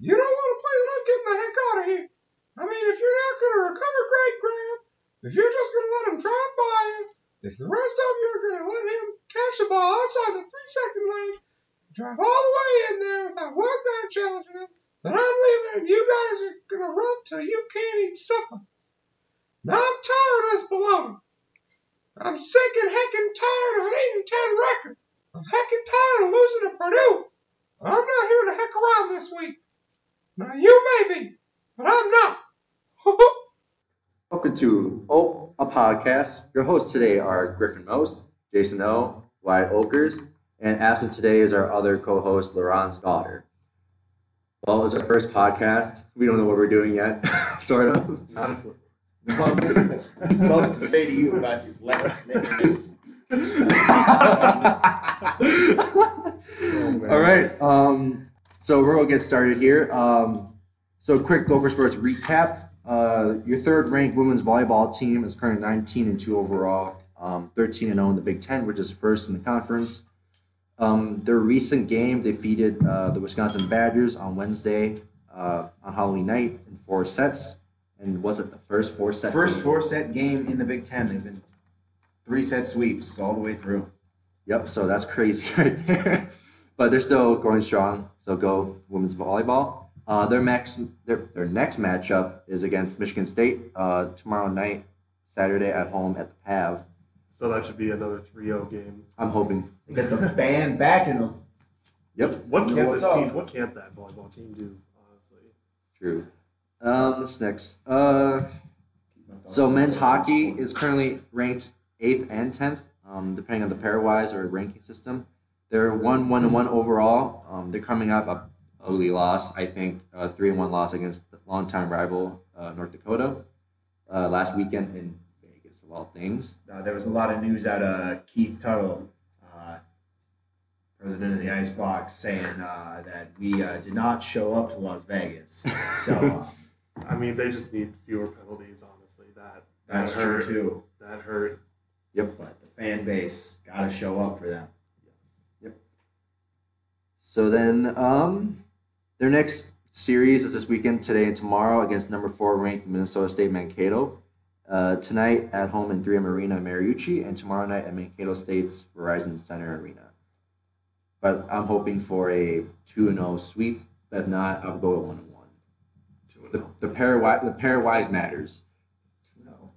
You don't want to play I'm getting the heck out of here. I mean, if you're not going to recover great, Graham, if you're just going to let him drive by you, if the rest of you are going to let him catch the ball outside the three second lane, drive all the way in there without one guy challenging him, then I'm leaving and you guys are going to run till you can't eat supper. Now I'm tired of this baloney. I'm sick and heckin' tired of an 8 and 10 record. I'm heckin' tired of losing to Purdue. I'm not here to heck around this week. Now you may be, but I'm not. Welcome to Oh, a podcast. Your hosts today are Griffin Most, Jason O, Wyatt Okers, and absent today is our other co-host, Laurent's daughter. Well, it's our first podcast. We don't know what we're doing yet, sort of. Not a clue. Something to say to you about his last name. All right. Um, so we're gonna get started here. Um, so quick Gopher Sports recap. Uh, your third ranked women's volleyball team is currently 19 and 2 overall, um, 13 and 0 in the Big Ten, which is first in the conference. Um, their recent game they defeated uh, the Wisconsin Badgers on Wednesday uh, on Halloween night in four sets. And was it the first four set? First game? four set game in the Big Ten. They've been three set sweeps all the way through. Yep, so that's crazy right there. But they're still going strong. So go women's volleyball. Uh, their next their, their next matchup is against Michigan State uh, tomorrow night, Saturday at home at the Pav. So that should be another 3-0 game. I'm hoping. They got the band backing them. Yep, What can't what's this up? team? What can't that volleyball team do? Honestly, true. Um, what's next? Uh, so men's hockey is currently ranked eighth and tenth, um, depending on the pairwise or ranking system. They're one one and one overall. Um, they're coming off a ugly loss, I think, a three and one loss against the longtime rival uh, North Dakota uh, last weekend in Vegas, of all things. Uh, there was a lot of news out of Keith Tuttle, uh, president of the Icebox, saying uh, that we uh, did not show up to Las Vegas. So um, I mean, they just need fewer penalties. Honestly, that that that's true too. That hurt. Yep. But the fan base got to show up for them. So then, um, their next series is this weekend, today and tomorrow, against number four ranked Minnesota State Mankato. Uh, tonight at home in 3M Arena, Mariucci, and tomorrow night at Mankato State's Verizon Center Arena. But I'm hoping for a 2 0 sweep. If not, I'll go 1 1. Two and The, the pairwise the pairwise matters No.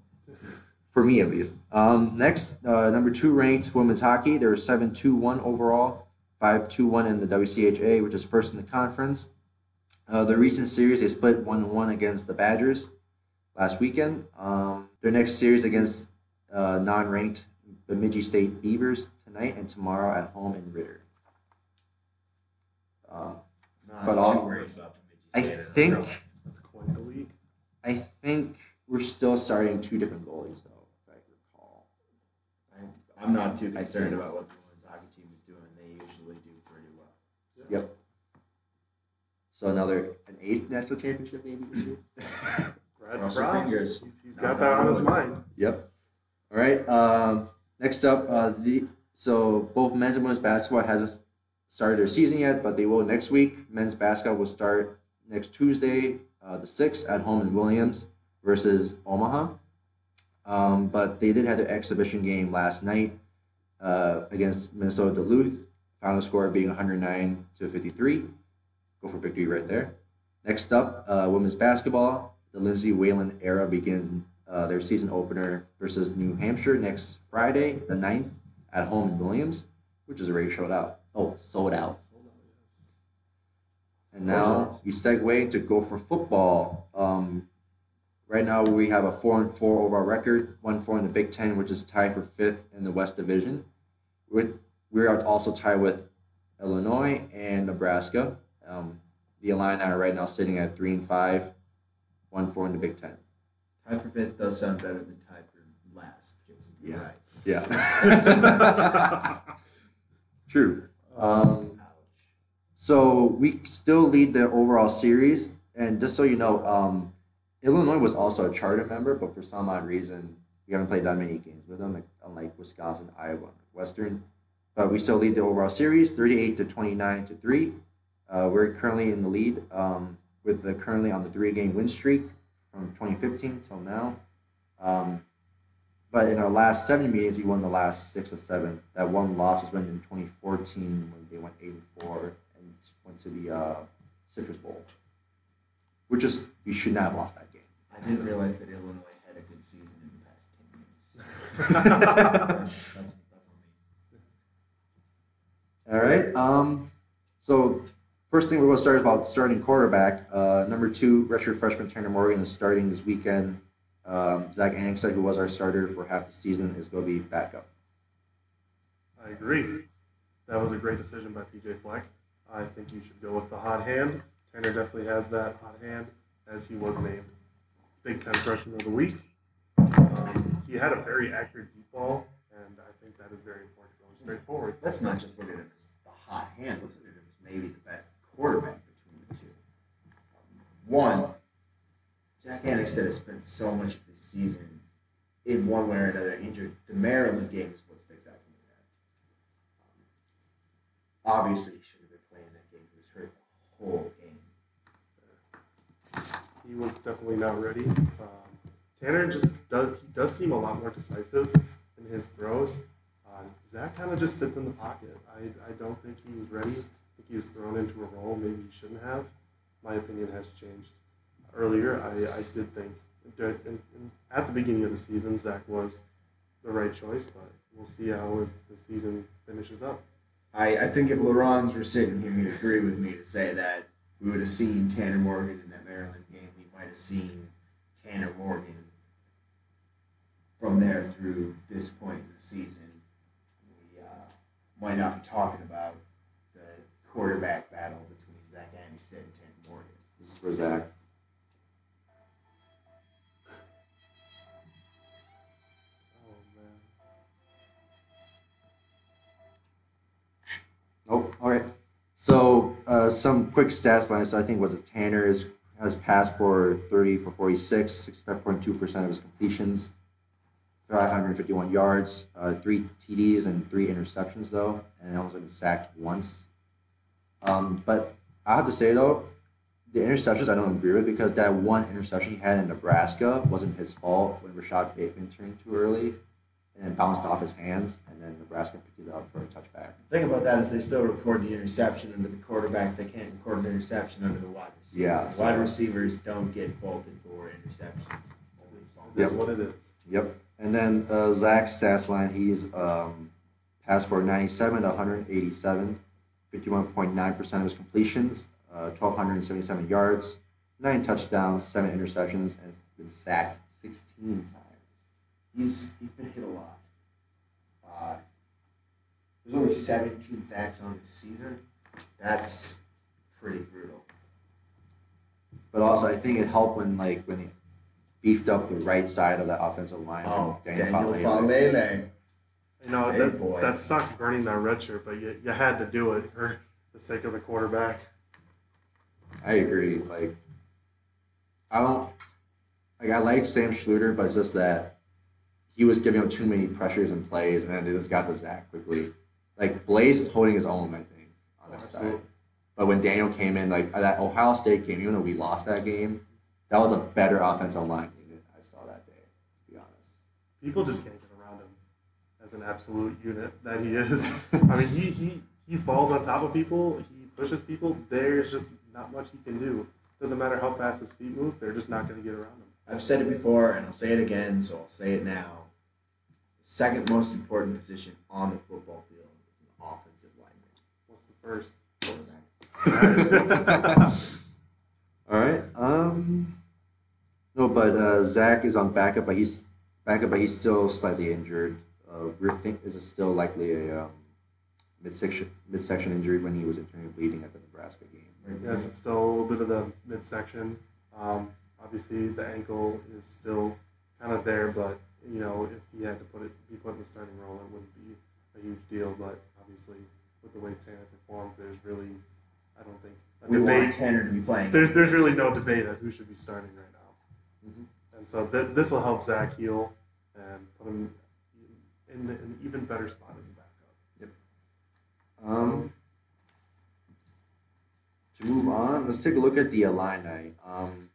for me at least. Um, next, uh, number two ranked women's hockey. They're seven two one overall, five two one in the WCHA, which is first in the conference. Uh, the recent series they split one one against the Badgers last weekend. Um, their next series against uh, non-ranked Bemidji State Beavers tonight and tomorrow at home in Ridder. Um, Not But all- worried about the I think That's quite the league. I think we're still starting two different goalies though, if I recall. I'm- I'm not too concerned about what the women's hockey team is doing. They usually do pretty well. Yep. So another an eighth national championship maybe this year. Brad Cross fingers. He's, he's got that on his mind. yep. All right. Um, next up, uh, the so both men's and women's basketball hasn't started their season yet, but they will next week. Men's basketball will start next Tuesday, uh, the sixth, at home in Williams versus Omaha. Um, but they did have their exhibition game last night uh, against Minnesota Duluth. Final score being 109 to 53. Gopher victory right there. Next up, uh, women's basketball. The Lindsay Whalen era begins uh, their season opener versus New Hampshire next Friday, the 9th, at home in Williams, which is already sold out. Oh, sold out. And now we segue to Gopher football. Um, right now we have a four and four overall record, one four in the Big Ten, which is tied for fifth in the West Division. With we're also tied with Illinois and Nebraska. Um, the Illini are right now sitting at three and five, one four in the Big Ten. Tie for fifth does sound better than tie for last, Jason. Yeah. right. Yeah. True. Um, So we still lead the overall series, and just so you know, um, Illinois was also a charter member, but for some odd reason, we haven't played that many games with them, like, unlike Wisconsin, Iowa, Western. But we still lead the overall series, thirty-eight to twenty-nine to three. Uh, we're currently in the lead um, with the currently on the three game win streak from 2015 till now. Um, but in our last seven meetings, we won the last six or seven. That one loss was when in 2014 when they went eight and four and went to the uh, Citrus Bowl, which is we should not have lost that game. I didn't realize that Illinois had a good season in the past ten years. that's, that's, that's on me. All right. Um, so first thing we're going to start is about starting quarterback. Uh, number two, redshirt freshman Tanner Morgan is starting this weekend. Um, Zach Annexstad, who was our starter for half the season, is going to be backup. I agree. That was a great decision by PJ Fleck. I think you should go with the hot hand. Tanner definitely has that hot hand, as he was named Big Ten Freshman of the Week. Um, he had a very accurate deep ball, and I think that is very important going straight forward. Let's not just look at him as the hot hand. Let's look at him as maybe the better quarterback between the two. One, Jack Annexstad has spent so much of this season in one way or another injured. The Maryland game is what sticks out to me there. Obviously, he should have been playing that game. He was hurt the whole game. He was definitely not ready. Um, Tanner just does he does seem a lot more decisive in his throws. Uh, Zach kind of just sits in the pocket. I, I don't think he was ready. I think he was thrown into a role maybe he shouldn't have. My opinion has changed. Earlier, I, I did think in, in, at the beginning of the season Zach was the right choice, but we'll see how the season finishes up. I, I think if LaRons were sitting here, he'd agree with me to say that we would have seen Tanner Morgan in that Maryland game. We might have seen Tanner Morgan from there through this point in the season. We might not be talking about the quarterback battle between Zach Annexstad and Tanner Morgan. This is for Zach. Oh man. Oh, all right. So uh, some quick stats lines. I think what the Tanner is has passed for 30 for 46, 65.2 percent of his completions, 551 yards, uh, three TDs and three interceptions though, and also been sacked once. Um, but I have to say though, the interceptions I don't agree with because that one interception he had in Nebraska wasn't his fault when Rashod Bateman turned too early and then bounced off his hands, and then Nebraska picked it up for a touchback. The thing about that is they still record the interception under the quarterback. They can't record an interception under the wide receiver. Yeah, so- wide receivers don't get faulted for interceptions. Always. That's Yep. what it is. Yep. And then uh, Zach's stats he's um, passed for 97 to 187, 51.9% of his completions, uh, 1,277 yards, nine touchdowns, seven interceptions, and has been sacked 16 times. He's he's been hit a lot. Uh, there's only 17 sacks on this season. That's pretty brutal. But also, I think it helped when like when he beefed up the right side of that offensive line. Oh, when Daniel Falele- Falele. You know, Hey, that, boy. that sucks burning that red shirt, but you, you had to do it for the sake of the quarterback. I agree. Like, I don't like. I like Sam Schlueter, but it's just that he was giving up too many pressures and plays, and it just got to Zach quickly. Like Blaise is holding his own, I think, on that side. But when Daniel came in, like that Ohio State game, even though we lost that game, that was a better offensive line unit I saw that day. To be honest. People just can't get around him as an absolute unit that he is. I mean, he, he, he falls on top of people, he pushes people. There's just not much he can do. Doesn't matter how fast his feet move, they're just not going to get around him. I've said it before and I'll say it again, so I'll say it now. The second most important position on the football field is an offensive lineman. What's the first? Quarterback. All right. Um. No, but uh, Zach is on backup, but he's backup, but he's still slightly injured. Uh, we think is still likely a um, midsection midsection injury when he was internally bleeding at the Nebraska game. Yes, it's still a little bit of the midsection. Um, obviously, the ankle is still kind of there, but you know, if he had to put it, be put in the starting role, it wouldn't be a huge deal. But obviously, with the way Tanner performed, there's really, I don't think a We want. Tanner to be playing. There's there's really no debate at who should be starting right now. Mhm. And so th- this will help Zach heal and put him in an even better spot as a backup. Um. to move on, let's take a look at the Illini. Um,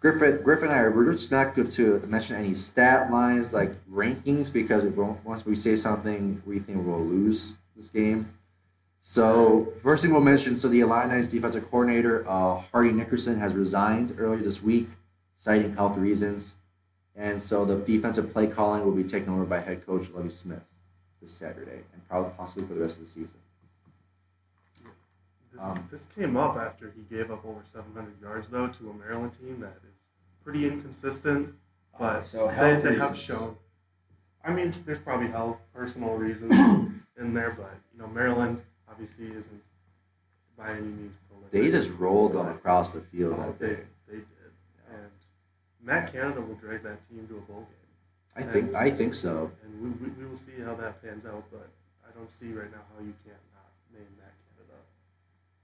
Griffin, Griffin and I we're just not good to mention any stat lines like rankings because once we say something, we think we'll lose this game. So first thing we'll mention, so the Illini's defensive coordinator, uh, Hardy Nickerson, has resigned earlier this week, citing health reasons. And so the defensive play calling will be taken over by head coach Lovie Smith this Saturday and probably possibly for the rest of the season. This, Um, this came up after he gave up over 700 yards, though, to a Maryland team that is pretty inconsistent, but so they, they have shown. I mean, there's probably health, personal reasons in there, but you know, Maryland obviously isn't by any means prolific. They just rolled them across the field Oh, that they, day. And Matt Canada will drag that team to a bowl game, I think I think so. and we, we, we will see how that pans out. But I don't see right now how you can't not name Matt Canada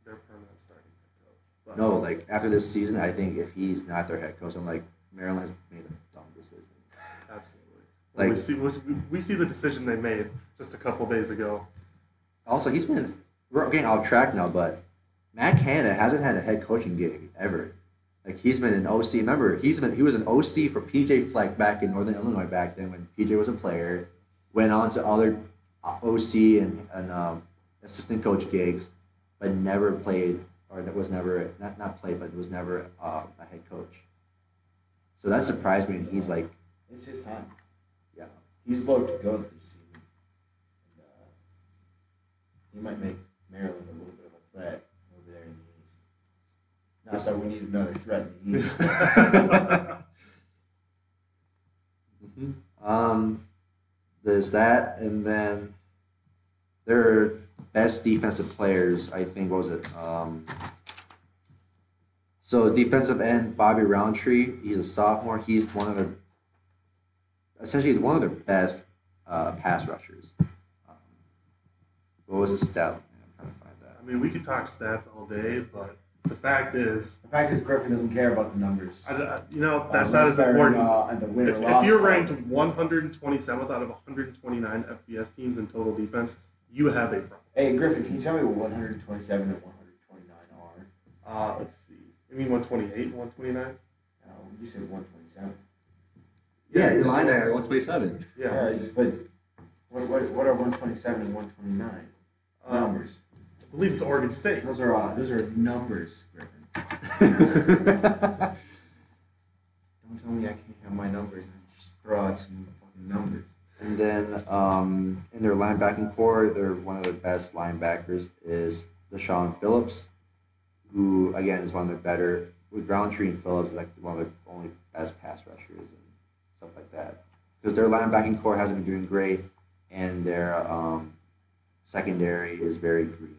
their permanent starting head coach. But No, like after this season, I think if he's not their head coach, I'm like Maryland has made a dumb decision. Absolutely. Well, we see we- we see the decision they made just a couple days ago. Also, he's been we're getting off track now, but Matt Canada hasn't had a head coaching gig ever. Like he's been an OC. Remember, he's been he was an OC for PJ Fleck back in Northern Illinois back then when PJ was a player. Went on to other uh, OC and, and um, assistant coach gigs, but never played or that was never not not played, but was never uh, a head coach. So that surprised me. And he's like, It's his time. yeah, He's looked good this season. And, uh, he might make Maryland a little bit of a threat over there in the East. Not that we need another threat in the East. Mhm. Um, there's that, and then their best defensive players, I think, what was it? Um, so defensive end Bobby Roundtree, he's a sophomore. He's one of the essentially one of their best uh, pass rushers. Um, what was his stat? I'm trying to find that. I mean, we could talk stats all day, but the fact is, the fact is, Griffin doesn't care about the numbers. I, I- you know, that's not as they're, important. Uh, at the win if, if you're ranked 127th out of 129 FBS teams in total defense, you have a problem. Hey, Griffin, can you tell me what 127 and 129 are? Uh, let's see. You mean 128, and 129? Uh, you said 127. Yeah, line there, one twenty-seven. Yeah. All right, but what, what, what are 127 and 129? Um, numbers. I believe it's Oregon State. Those are uh, those are numbers, Griffin. Don't tell me I can't have my numbers and just throw out some fucking numbers. And then um, in their linebacking core, they're one of their best linebackers is Del'Shawn Phillips, who again is one of their better with Roundtree and Phillips like one of their only best pass rushers and stuff like that. Because their linebacking core hasn't been doing great, and their um, secondary is very green as a unit.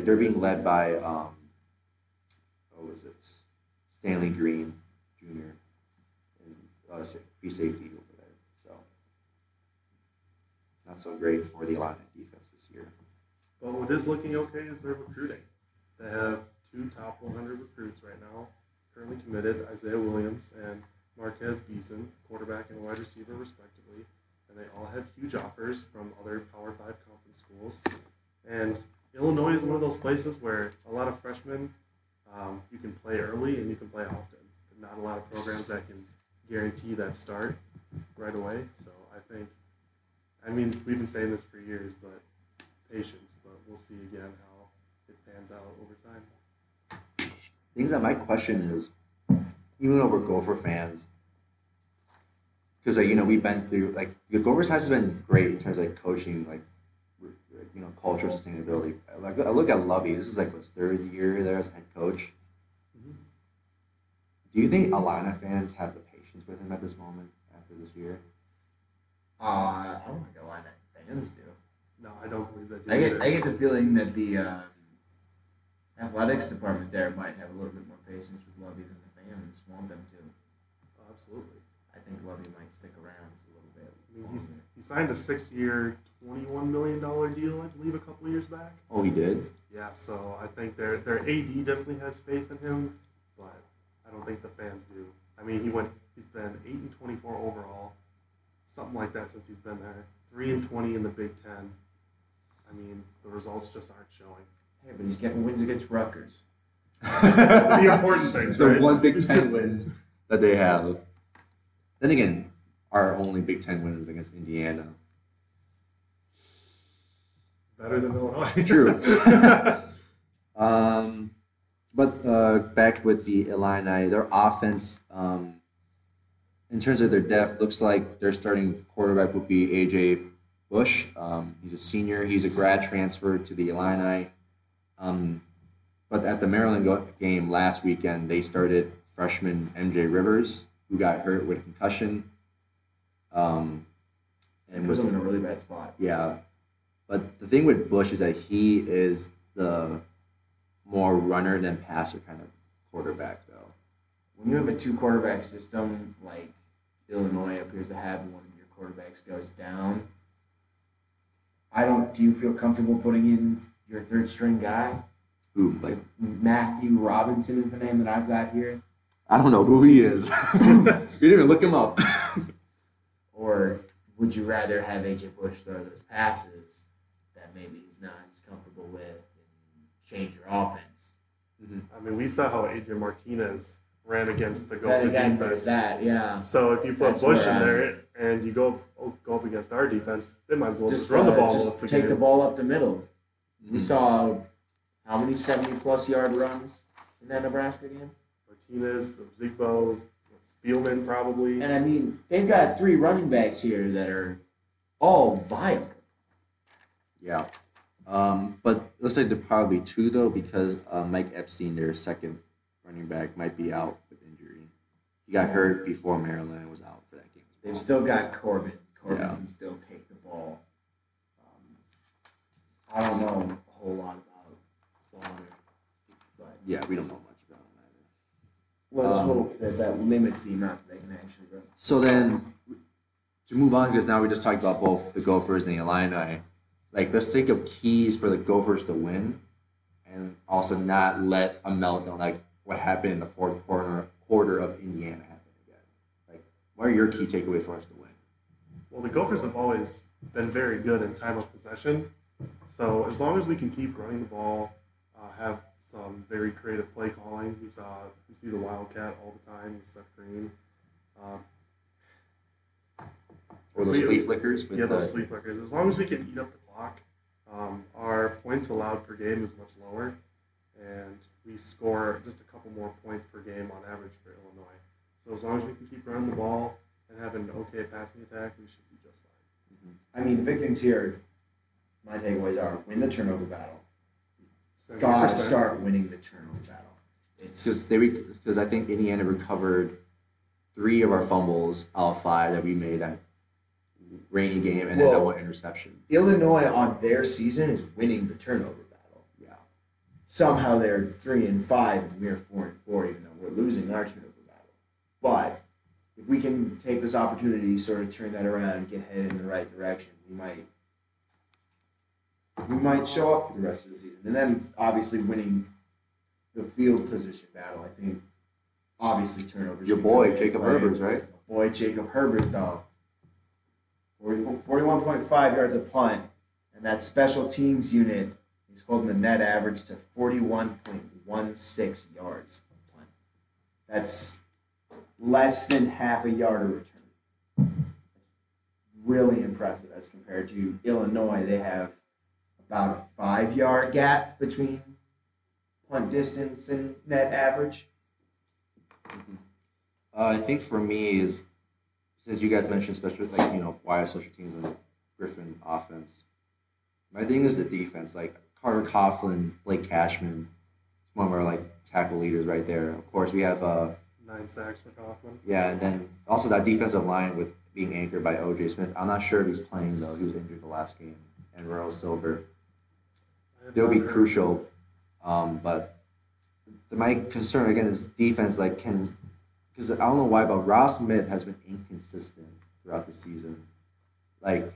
Like they're being led by um, what was it, Stanley Green Jr. and uh, free safety over there. So not so great for the Illini defense this year. But what is looking okay is their recruiting. They have two top 100 recruits right now, currently committed Isaiah Williams and Marquez Beason, quarterback and wide receiver, respectively. And they all have huge offers from other Power 5 conference schools. And Illinois is one of those places where a lot of freshmen, um, you can play early and you can play often. Not a lot of programs that can guarantee that start right away. So I think, I mean, we've been saying this for years, but patience, but we'll see again how it pans out over time. Things that my question is, even though we're Gopher fans, because like, you know we've been through like the Gophers has been great in terms of like coaching, like you know cultural sustainability. Like I look at Lovie, this is like his third year there as head coach. Mhm. Do you think Alana fans have the patience with him at this moment after this year? Uh, I don't think a lot of fans do. No, I don't believe that. I get either. I get the feeling that the um, athletics department there might have a little bit more patience with Lovie than the fans want them to. Oh, absolutely. I think Lovie might stick around a little bit. I mean, he's, he signed a six-year, twenty-one million dollar deal, I believe, a couple of years back. Oh, he did. Yeah, so I think their their AD definitely has faith in him, but I don't think the fans do. I mean, he went. He's been eight and twenty-four overall, something like that since he's been there. Three and twenty in the Big Ten. I mean, the results just aren't showing. Hey, but he's getting wins against Rutgers. The important things, the right? one Big Ten win that they have. Then again, our only Big Ten win is against Indiana. Better than Illinois. True. Um, but uh, back with the Illini, their offense, um, in terms of their depth, looks like their starting quarterback would be AJ Bush. Um, he's a senior. He's a grad transfer to the Illini. Um, but at the Maryland game last weekend, they started freshman MJ Rivers, who got hurt with a concussion. Um, and was in a really bad spot. yeah. But the thing with Bush is that he is the more runner than passer kind of quarterback, though. When you have a two quarterback system like Illinois appears to have, one of your quarterbacks goes down, I don't. Do you feel comfortable putting in your third string guy? Who, like, Matthew Robinson is the name that I've got here. I don't know who he is. you didn't even look him up. Would you rather have AJ Bush throw those passes that maybe he's not as comfortable with and change your offense? I mean, we saw how Adrian Martinez ran against the again, defense. that, yeah. So if you put That's Bush in I'm- there and you go oh, go up against our defense, they might as well just, Just, run the uh, ball just the take the ball up the middle. We Mhm. saw how many 70 plus yard runs in that Nebraska game? Martinez, Zigbo, Spielman probably. And I mean, they've got three running backs here that are all viable. Yeah. Um, but it looks like there'll probably be two, though, because uh, Mike Epstein, their second running back, might be out with injury. He got hurt before Maryland was out for that game. They've still got Corbin. Corbin Yeah. can still take the ball. Um, I don't know a whole lot about Bonner, but Yeah, we don't know much about him either. Let's Um, hope that that limits the amount that they can actually run. So then, to move on, because now we just talked about both the Gophers and the Illini. Like, let's think of keys for the Gophers to win, and also not let a meltdown like what happened in the fourth quarter quarter of Indiana happen again. Like, what are your key takeaways for us to win? Well, the Gophers have always been very good in time of possession. So as long as we can keep running the ball, uh, have some very creative play calling. We saw we see the Wildcat all the time with Seth Green. Um, Or those flea flickers yeah, those the flea flickers. As long as we can eat up the clock, um, our points allowed per game is much lower, and we score just a couple more points per game on average for Illinois. So as long as we can keep running the ball and have an okay passing attack, we should be just fine. I mean, the big things here, my takeaways are win the turnover battle. 70%. Gotta start winning the turnover battle. because It's they because I think Indiana recovered three of our fumbles out of five that we made that rainy game, and then that Well- one interception. Illinois on their season is winning the turnover battle. Yeah. Somehow they're three and five, and we're four and four, even though we're losing our turnover battle. But if we can take this opportunity, sort of turn that around, and get headed in the right direction, we might we might show up for the rest of the season. And then obviously winning the field position battle. I think obviously turnovers. Your boy, Jacob. Herbers, right? My boy Jacob Herbers dog. 41.5 yards a punt, and that special teams unit is holding the net average to 41.16 yards a punt. That's less than half a yard a return. Really impressive as compared to Illinois. They have about a five yard gap between punt distance and net average. Uh, I think for me is since you guys mentioned special like you know why special teams and Griffin offense. My thing is the defense. Like Carter Coughlin, Blake Cashman, it's one of our like tackle leaders right there. Of course, we have uh Nine sacks for Kaufman. yeah, and then also that defensive line with being anchored by OJ Smith. I'm not sure if he's playing though. He was injured the last game, and Royal Silver. They'll be crucial, um, but the, my concern again is defense. Like, can because I don't know why, but Rob Smith has been inconsistent throughout the season. Like,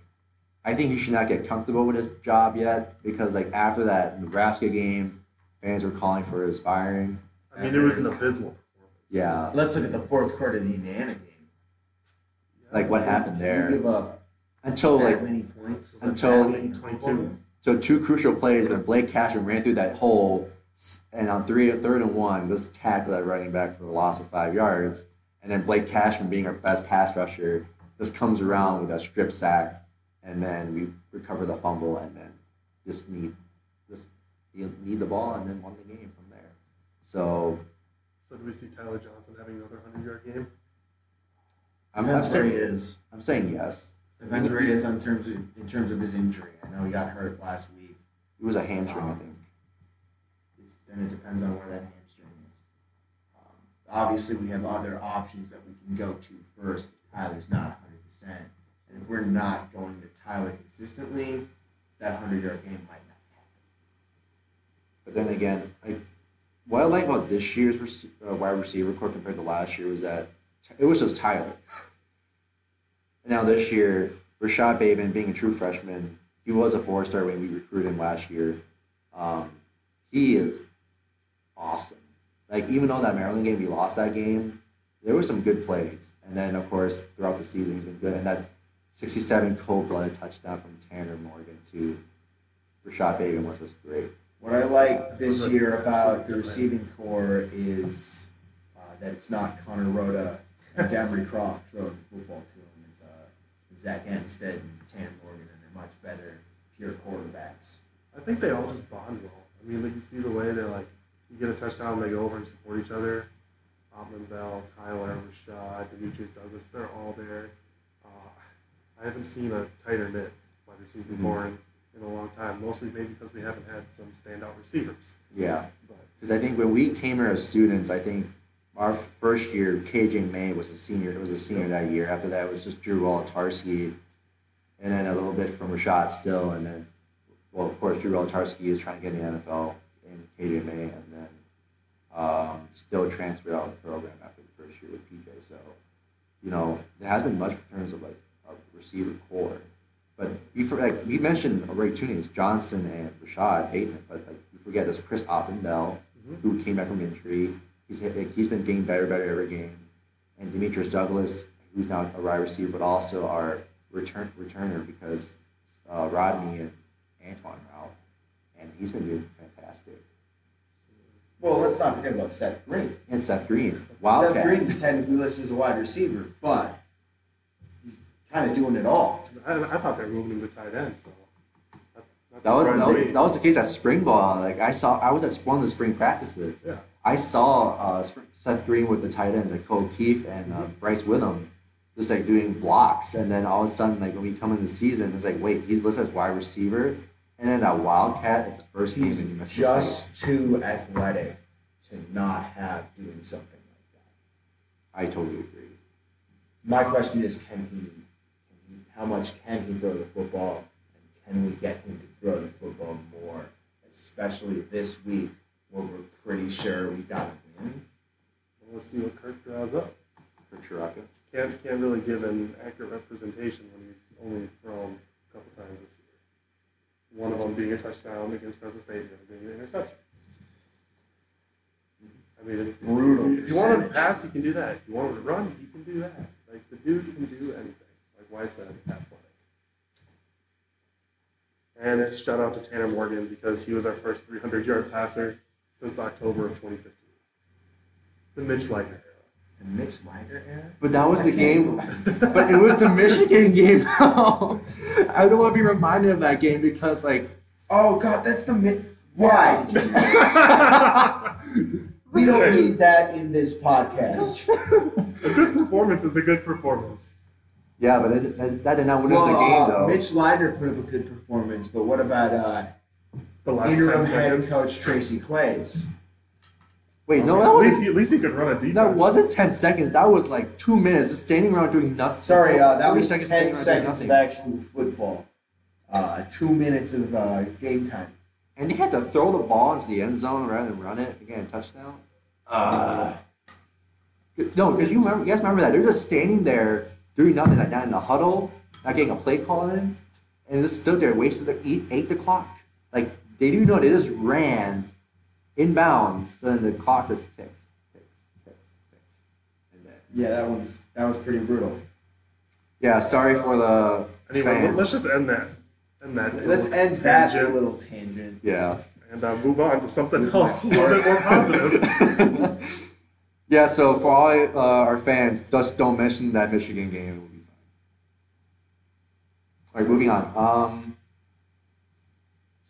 I think he should not get comfortable with his job yet because, like, after that Nebraska game, fans were calling for his firing. I mean, it was an abysmal performance. Yeah, Let's look at the fourth quarter of the Indiana game. like what happened there? You there give up until that like many points. until that many 22. Points? So two crucial plays when Blake Cashman ran through that hole, and on three, third and one, this tackle that running back for the loss of five yards, and then Blake Cashman being our best pass rusher, just comes around with a strip sack, and then we recover the fumble, and then just need just need the ball, and then won the game from there. So So do we see Tyler Johnson having another hundred yard game? I'm, I'm Depends where he saying is. I'm saying yes. He is in terms of in terms of his injury. I know he got hurt last week. It was a hamstring, I think. It's, then it depends on where that hamstring is. Um, obviously, we have other options that we can go to first if Tyler's not 100%. And if we're not going to Tyler consistently, that 100 yard game might not happen. But then again, like what I like about this year's rec- uh, wide receiver core compared to last year was that it was just Tyler. And now this year, Rashod Bateman, being a true freshman, he was a four star when we recruited him last year. Um, he is awesome. Like even though that Maryland game we lost that game, there were some good plays. And then of course throughout the season he's been good. And that 67 cold blooded touchdown from Tanner Morgan to Rashod Bateman was just great. What I like this year about the receiving core is uh, that it's not Conor Rhoda and Demry Croft throwing the football to him. Zach Annexstad and Tan Morgan, and they're much better pure quarterbacks. I think they all just bond well. I mean, like you see the way they're like, you get a touchdown, they go over and support each other. Autman-Bell, Tyler, Rashod, Demetrius Douglas, they're all there. Uh, I haven't seen a tighter knit wide receiving Mhm. core in, in a long time. Mostly maybe because we haven't had some standout receivers. Yeah. Because I think when we came here as students, I think our first year, KJ Maye was a senior. It was a senior that year. After that, it was just Drew Wolitarsky, and then a little bit from Rashad Still, and then, well, of course, Drew Wolitarsky is trying to get in the NFL, and KJ Maye, and then um, Still transferred out of the program after the first year with PJ. So, you know, there has been much in terms of like our receiver core. But you for, like we mentioned already two names, Johnson and Rashod Bateman, but like we forget there's Chris Autman-Bell, Mhm. who came back from injury. He's like, he's been getting better, better every game. And Demetrius Douglas, who's now a wide receiver, but also our return returner because uh, Rodney and Antoine are out, and he's been doing fantastic. Well, let's not forget about Seth Green. And Seth Green, Seth Wildcat. Green's technically listed as a wide receiver, but he's kind of doing it all. I, I thought they were moving him to tight end, so that, that That was, that was that was the case at spring ball. Like I saw, I was at one of the spring practices. Yeah. I saw uh, Seth Green with the tight ends, like Cole Keefe and uh, Bryce Witham, just like doing blocks. And then all of a sudden, like when we come in the season, it's like, wait, he's listed as wide receiver, and then that Wildcat at the first game He's in New just too athletic to not have doing something like that. I totally agree. My question is, can he, can he? How much can he throw the football, and can we get him to throw the football more, especially this week where we're pretty sure we got a win? Well, Let's see what Kirk draws up. For Ciarrocca. Can't can't really give an accurate representation when he's only thrown a couple times this year. One of them being a touchdown against Fresno State, the other being an interception. Mm-hmm. I mean, if, Brutal if you want him to pass, he can do that. If you want him to run, he can do that. Like the dude can do anything. Like Wyatt said, athletic. And just shout out to Tanner Morgan because he was our first 300 yard passer since October of 2015. The Mitch Leidner era. The Mitch Leidner era. But that was I the game. but it was the Michigan game. I don't want to be reminded of that game because, like, Oh God, that's the Mi- Why? did you do this? we don't need that in this podcast. A good performance is a good performance. yeah, but it, that, that did not win us the game, uh, though. Mitch Leidner put up a good performance, but what about uh, The last interim 10 head seconds. coach Tracy Claeys? Wait, no, at, that least wasn't. at least he could run a defense. That wasn't ten seconds. That was like two minutes, just standing around doing nothing. Sorry, uh, that Three was seconds ten standing around seconds doing of actual football. Uh, two minutes of uh, game time. And he had to throw the ball into the end zone rather than run it again, touchdown. Uh, no, because you remember, you guys remember that they're just standing there doing nothing, like not in the huddle, not getting a play call in, and just stood there, wasted their eight, eight the clock. Like they do know they just ran inbounds, and then the clock just ticks, ticks, ticks, ticks, and then Yeah, that one was that was pretty brutal. yeah. Sorry for the Anyway, let- fans. let's just end that. And that Let's little end that little tangent. Yeah. and uh, move on to something else a little bit more positive. yeah, so for all uh, our fans, just don't mention that Michigan game. We'll be fine. All right, moving on. Um,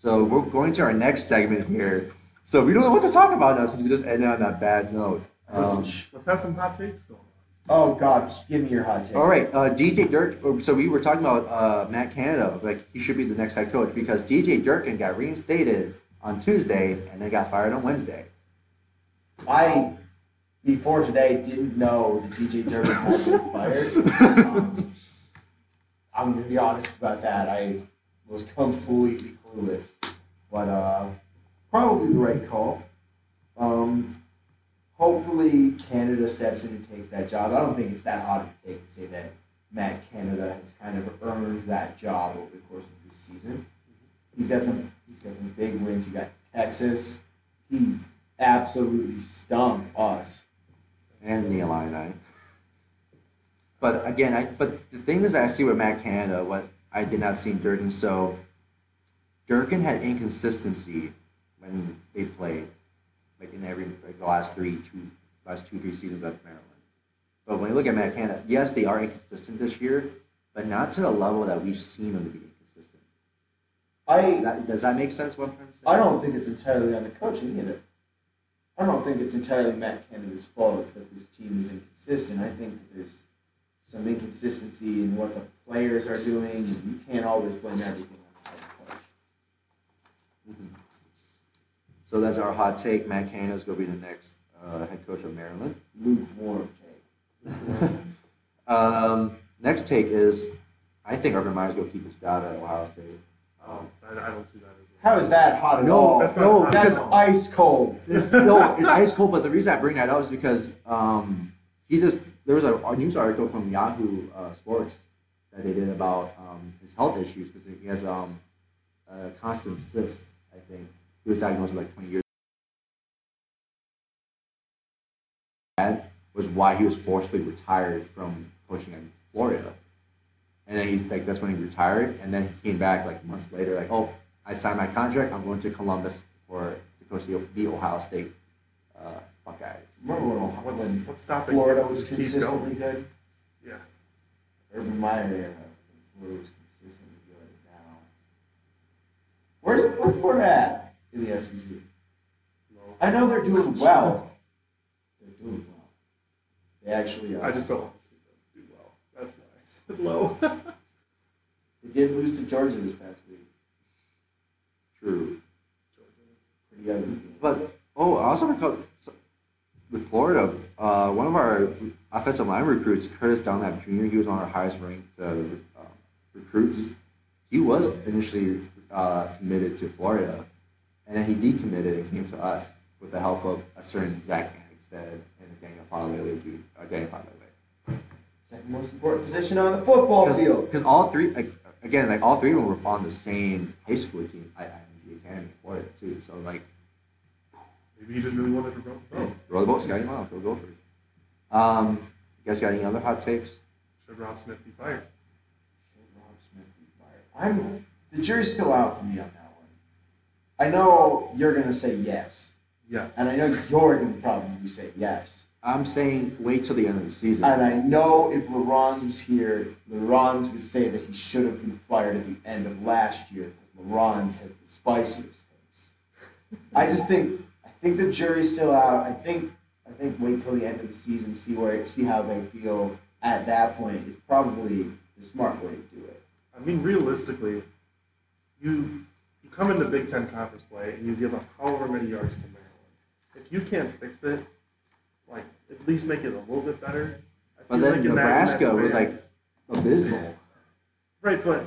so we're going to our next segment here. So we don't know what to talk about now since we just ended on that bad note. Um, Let's have some hot takes going on. Oh God, just give me your hot takes. all right, uh, DJ Dirk. So we were talking about uh, Matt Canada, like he should be the next head coach because DJ Durkin got reinstated on Tuesday and then got fired on Wednesday. I before today didn't know that DJ Durkin had been fired. Um, I'm gonna be honest about that. I was completely clueless, but uh, probably the right call. Um, hopefully, Canada steps in and takes that job. I don't think it's that hard to take to say that Matt Canada has kind of earned that job over the course of this season. He's got some. He's got some big wins. You got Texas. He absolutely stunk us. and the Illini. But again, I but the thing is, I see with Matt Canada, what I did not see Durkin. So Durkin had inconsistency when they played, like in every like the last three, two, last two, three seasons of Maryland. But when you look at Matt Canada, yes, they are inconsistent this year, but not to the level that we've seen them to be inconsistent. I That, does that make sense? What I'm trying to say? I don't think it's entirely on the coaching either. I don't think it's entirely Matt Canada's fault that this team is inconsistent. I think that there's some inconsistency in what the players are doing, and you can't always blame everything on the head coach. Mhm. So that's our hot take. Matt Canada is going to be the next uh, head coach of Maryland. Lukewarm take. um, next take is, I think Urban Meyer's going to keep his job at Ohio State. Um, I, I don't see that as a How is that hot at No, all? that's no. That's ice cold. it's, no, it's ice cold. But the reason I bring that up is because um, he just there was a, a news article from Yahoo uh, Sports that they did about um, his health issues because he has um, a constant cyst. I think he was diagnosed like 20 years. That was why he was forcibly retired from coaching in Florida. And then he's like, that's when he retired. And then he came back like months later, like, oh, I signed my contract. I'm going to Columbus for to coach the, the Ohio State uh, Buckeyes. Remember when, What's, when what's stopping Florida was Just consistently good? Yeah. Urban Meyer era. Florida was consistently good. Now, where's, where's Florida at in the SEC? No. I know they're doing well. They're doing well. They actually are. I just don't want to see them do well. That's nice. Low. They did lose to Georgia this past week. True. Pretty ugly. But oh, I also recall so- with Florida, uh, one of our offensive line recruits, Curtis Dunlap Jr., he was one of our highest ranked uh, recruits. He was initially uh, committed to Florida, and then he decommitted and came to us with the help of a certain Zach Hagstead and Daniel Falele, uh, Daniel Falele. Second most important position on the football field. Because all three, like again, like all three of them were on the same high school team I, at IMG Academy in Florida too. So like, Maybe he just really wanted to go. Oh, roll the boat, Scotty Mile, go Gophers. Um, you guys got any other hot takes? should Rob Smith be fired? Should Rob Smith be fired? I'm the jury's still out for me on that one. I know you're gonna say yes, Yes. and I know you're gonna probably say yes. I'm saying wait till the end of the season. And I know if LaRons was here, LaRons would say that he should have been fired at the end of last year because LaRons has the spiciest takes. I just think I think the jury's still out. I think I think wait till the end of the season, see where see how they feel at that point is probably the smart way to do it. I mean, realistically, you you come into Big Ten conference play and you give up however many yards to Maryland. If you can't fix it, like at least make it a little bit better. I but then like in that- Nebraska was like abysmal. right, but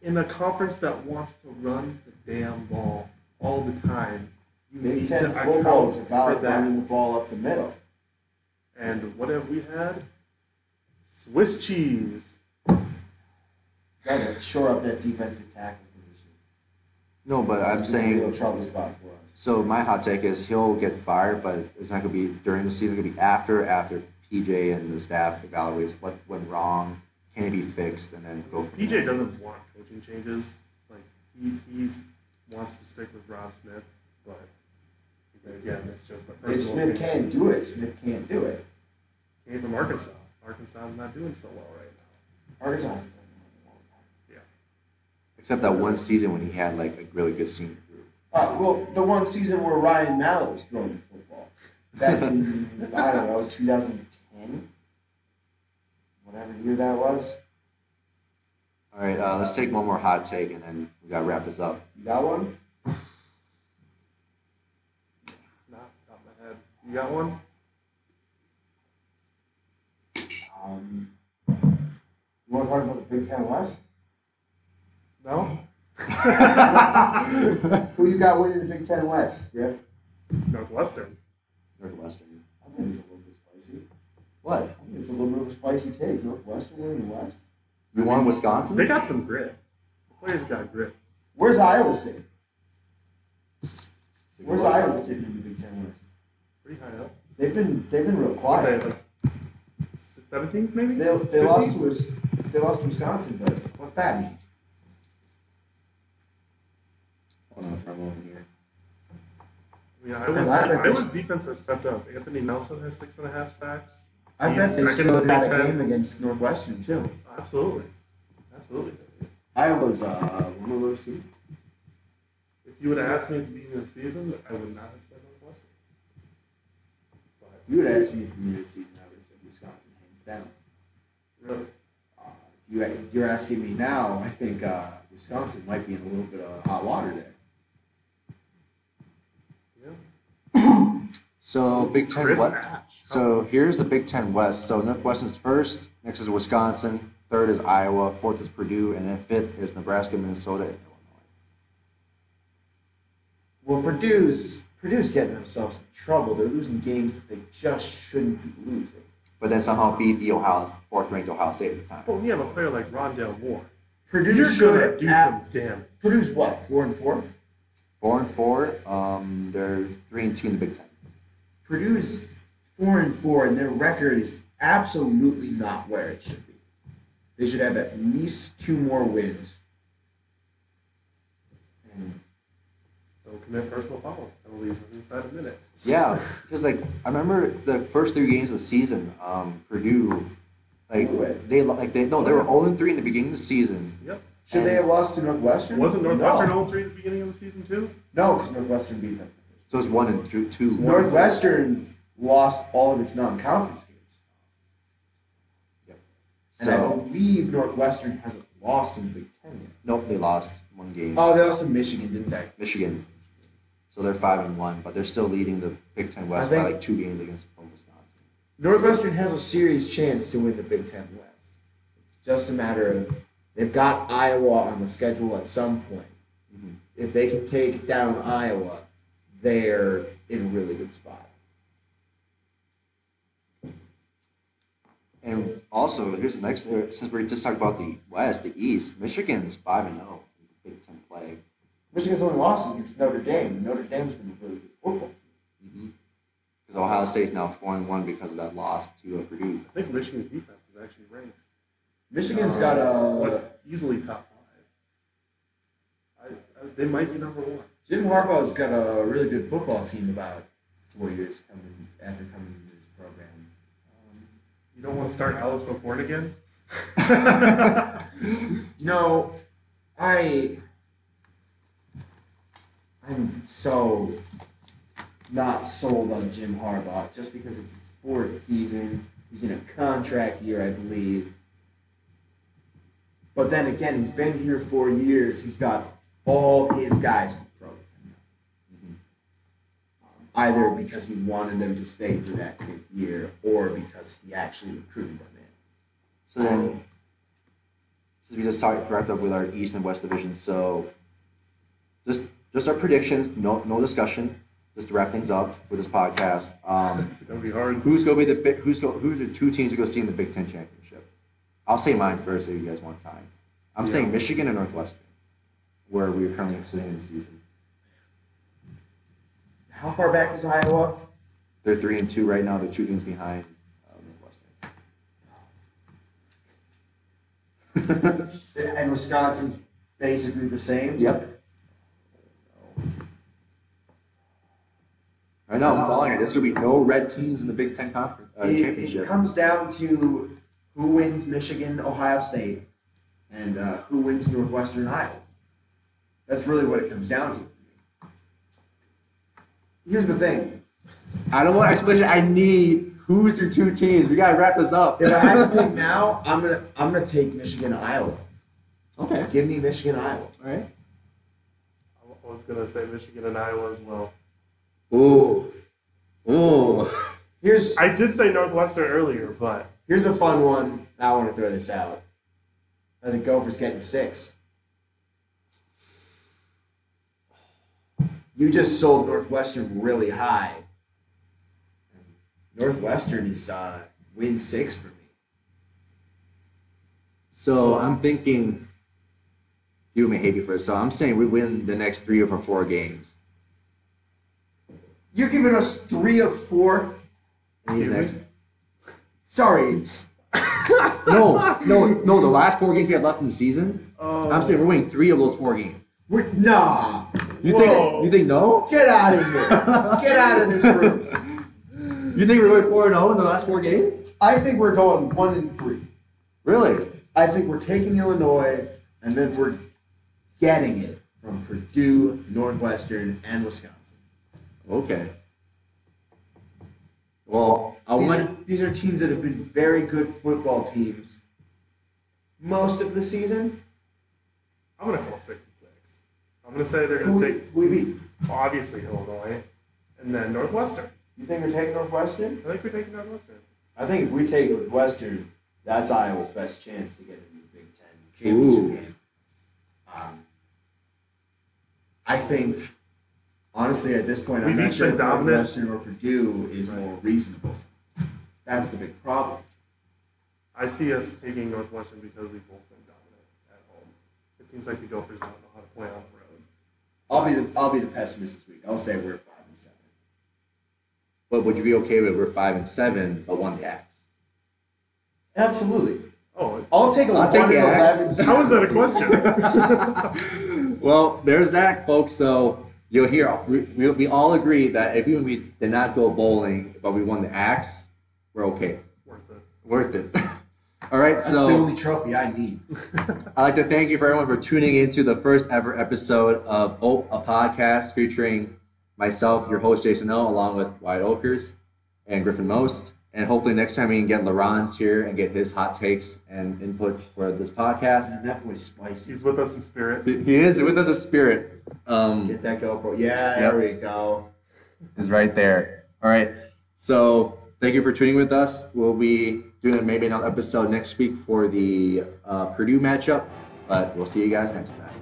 in a conference that wants to run the damn ball all the time, Big need Ten to football is about that. running the ball up the middle. And what have we had? Swiss cheese. Got to shore up that defensive tackle position. No, but I'm It's a real saying trouble spot for us. so. My hot take is he'll get fired, but it's not gonna be during the season. It's gonna be after after PJ and the staff evaluates what went wrong, can it be fixed, and then go from PJ there. doesn't want coaching changes. Like he he's wants to stick with Rob Smith, but again, it's just a If. Smith can't do it, Smith can't do it. Came from Arkansas. Arkansas is not doing so well right now. Arkansas hasn't done it in a long time. Yeah. Except that one season when he had like a really good senior group. Uh, well, the one season where Ryan Mallett was throwing the football back in I don't know 2010, whatever year that was. All right, uh, let's take one more hot take and then we gotta wrap this up. You got one? Not off the top of my head. You got one? Um, you want to talk about the Big Ten West? No. Who you got winning the Big Ten West, Griff? Northwestern. Northwestern. I think it's a little bit spicy. What? I think it's a little bit of a spicy take. Northwestern winning the West. You won Wisconsin? They got some grit. The players got grit. Where's Iowa? So Where's? Iowa sitting in the Big Ten West? Pretty high up. They've been they've been real What, they quiet. like seventeenth maybe? They, they lost to 15th? Wis- they lost Wisconsin, but what's that mean? Hold on for a moment here. Yeah, Because Iowa's, I bet Iowa's this- defense has stepped up. Anthony Nelson has six and a half sacks. I He's bet they second still in the a game against Northwestern too. Absolutely. Absolutely. Iowa's uh, one of those two. If you would have asked me at the beginning of the season, I would not have said Northwestern. But If you would asked me beginning of the season, I would have said Wisconsin hands down. really, Uh, if, you, you're asking me now, I think uh, Wisconsin might be in a little bit of hot water there. yeah. So Big Ten Chris West. So here's the Big Ten West. So Northwestern's first, next is Wisconsin, third is Iowa, fourth is Purdue, and then fifth is Nebraska, Minnesota, and Illinois. Well, Purdue's Purdue's getting themselves in trouble. They're losing games that they just shouldn't be losing. But then somehow beat the Ohio fourth ranked Ohio State at the time. Well, you have a player like Rondale Moore. Purdue You're should gonna do at- some damn. Purdue's what four and four. Four and four. Um, they're three and two in the Big Ten. Purdue's four and four, and their record is absolutely not where it should be. They should have at least two more wins. Don't commit personal foul penalties within inside a minute. Yeah, because like I remember the first three games of the season, um, Purdue, like Quit. they like they no they were zero and three in the beginning of the season. Yep. should they have lost to Northwestern? Wasn't Northwestern No, 0 3 at the beginning of the season, too? no, because Northwestern beat them. So it's one and two. two. Northwestern lost all of its non-conference games, Yep. and I So believe Northwestern hasn't lost in the Big Ten yet. nope, they lost one game. Oh, they lost to Michigan, didn't they? Michigan. So they're five and one, but they're still leading the Big Ten West by like two games against Wisconsin. Northwestern has a serious chance to win the Big Ten West. It's just a matter of they've got Iowa on the schedule at some point. Mhm. If they can take down Iowa, they're in a really good spot. And also, here's the next. Since we just talked about the West, the East, Michigan's five and zero in the Big Ten play. Michigan's only loss is against Notre Dame. Notre Dame's been a really good football team. Because Ohio State's now four and one because of that loss to uh, Purdue. I think Michigan's defense is actually ranked. Michigan's got a easily top five. I, I, they might be number one. Jim Harbaugh's got a really good football team about four years coming after coming into this program. Um, You don't want to start Alex O'Ford again? No, I I'm so not sold on Jim Harbaugh just because it's his fourth season. He's in a contract year, I believe. But then again, he's been here four years. He's got all his guys in the program. Um, Either because he wanted them to stay for that fifth year, or because he actually recruited them in. So then, since we just talked wrapped up with our East and West divisions, so just just our predictions, no no discussion, just to wrap things up with this podcast. Um, It's gonna be hard. who's gonna be the big? Who's go? Who's the two teams we go see in the Big Ten championship? I'll say mine first, if you guys want time. I'm Yeah. saying Michigan and Northwestern, where we're currently sitting in the season. How far back is Iowa? They're three and two right now. They're two games behind uh, Northwestern. And Wisconsin's basically the same. Yep. I know. I'm calling it. There's gonna be no red teams in the Big Ten conference uh, It, championship. it comes down to who wins Michigan, Ohio State, and uh, who wins Northwestern Iowa. That's really what it comes down to. Here's the thing: I don't want explanation. I need who's your two teams. We gotta wrap this up. if I had to pick now, I'm gonna I'm gonna take Michigan, Iowa. okay. Give me Michigan, Iowa. All right. I was gonna say Michigan and Iowa as well. Ooh. Ooh. Here's I did say Northwestern earlier, but here's a fun one. I want to throw this out. I think Gophers getting six. You just sold Northwestern really high. Northwestern is uh, win six for me. So I'm thinking. You may hate me for this. So I'm saying we win the next three or four games. You're giving us three of four. These next. Sorry, No, no, no. The last four games we have left in the season. oh, I'm saying we're winning three of those four games. we're nah. You Whoa. think? You think no? Get out of here. Get out of this room. You think we're going four and zero in the last four games? I think we're going one and three. Really? I think we're taking Illinois, and then we're getting it from Purdue, Northwestern, and Wisconsin. Okay. Well, I These want. are, these are teams that have been very good football teams most of the season. I'm gonna call six and six. I'm gonna say they're gonna take we beat? obviously Illinois, and then Northwestern. You think we're taking Northwestern? I think we're taking Northwestern. I think if we take Northwestern, that's Iowa's best chance to get into the Big Ten championship Ooh. game. Um, I think, honestly, at this point, We I'm not sure the if dominant- Northwestern or Purdue is more reasonable. That's the big problem. I see us taking Northwestern because we've both been dominant at home. It seems like the Gophers don't know how to play on the road. I'll be the I'll be the pessimist this week. I'll say we're five and seven. But would you be okay with we're five and seven, but one the axe? Absolutely. Oh, I'll take a I'll one take and the axe. how is that a question? well, there's that, folks. So you'll hear we, we, all agree that if even we did not go bowling, but we won the axe, we're okay, Worth it. worth it. all right, so That's so the only trophy I need. I'd like to thank you for everyone for tuning into the first ever episode of Ope, a podcast featuring myself, your host Jason L, along with Wyatt Oakers and Griffin Most. And hopefully next time we can get Laurence here and get his hot takes and input for this podcast. Man, that boy's spicy. He's with us in spirit. He is with us in spirit. Um, Get that GoPro. Yeah, Yep. there we go. is right there. All right. So thank you for tuning with us. We'll be doing maybe another episode next week for the uh, Purdue matchup, but we'll see you guys next time.